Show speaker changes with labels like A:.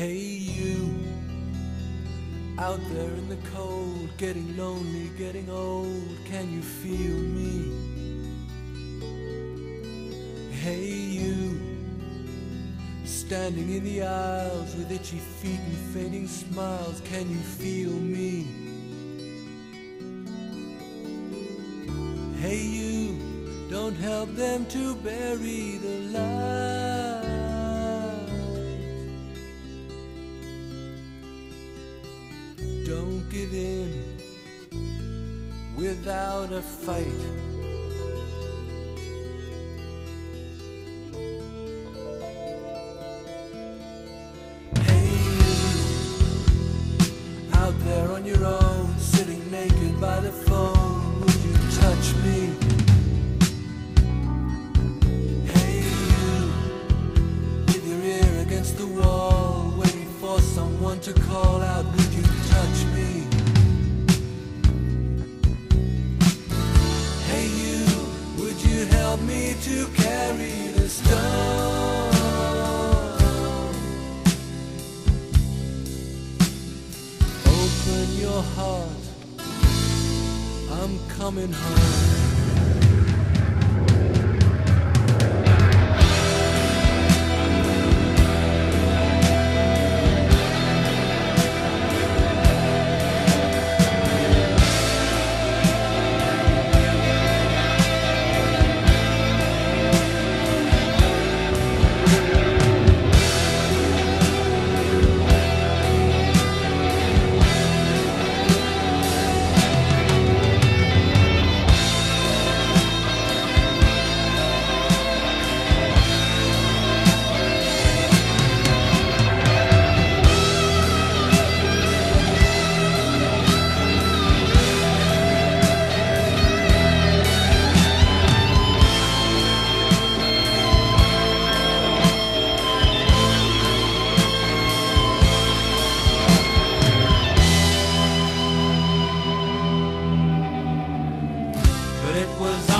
A: Hey, you. Out there in the cold, getting lonely, getting old, can you feel me? Hey, you. Standing in the aisles with itchy feet and fading smiles, can you feel me? Hey, you. Don't help them to bury the light. Give in without a fight. Hey, you, out there on your own, sitting naked by the phone, would you touch me? Hey, you, with your ear against the wall, waiting for someone to call out, would you carry stone? Open your heart, I'm coming home. was on.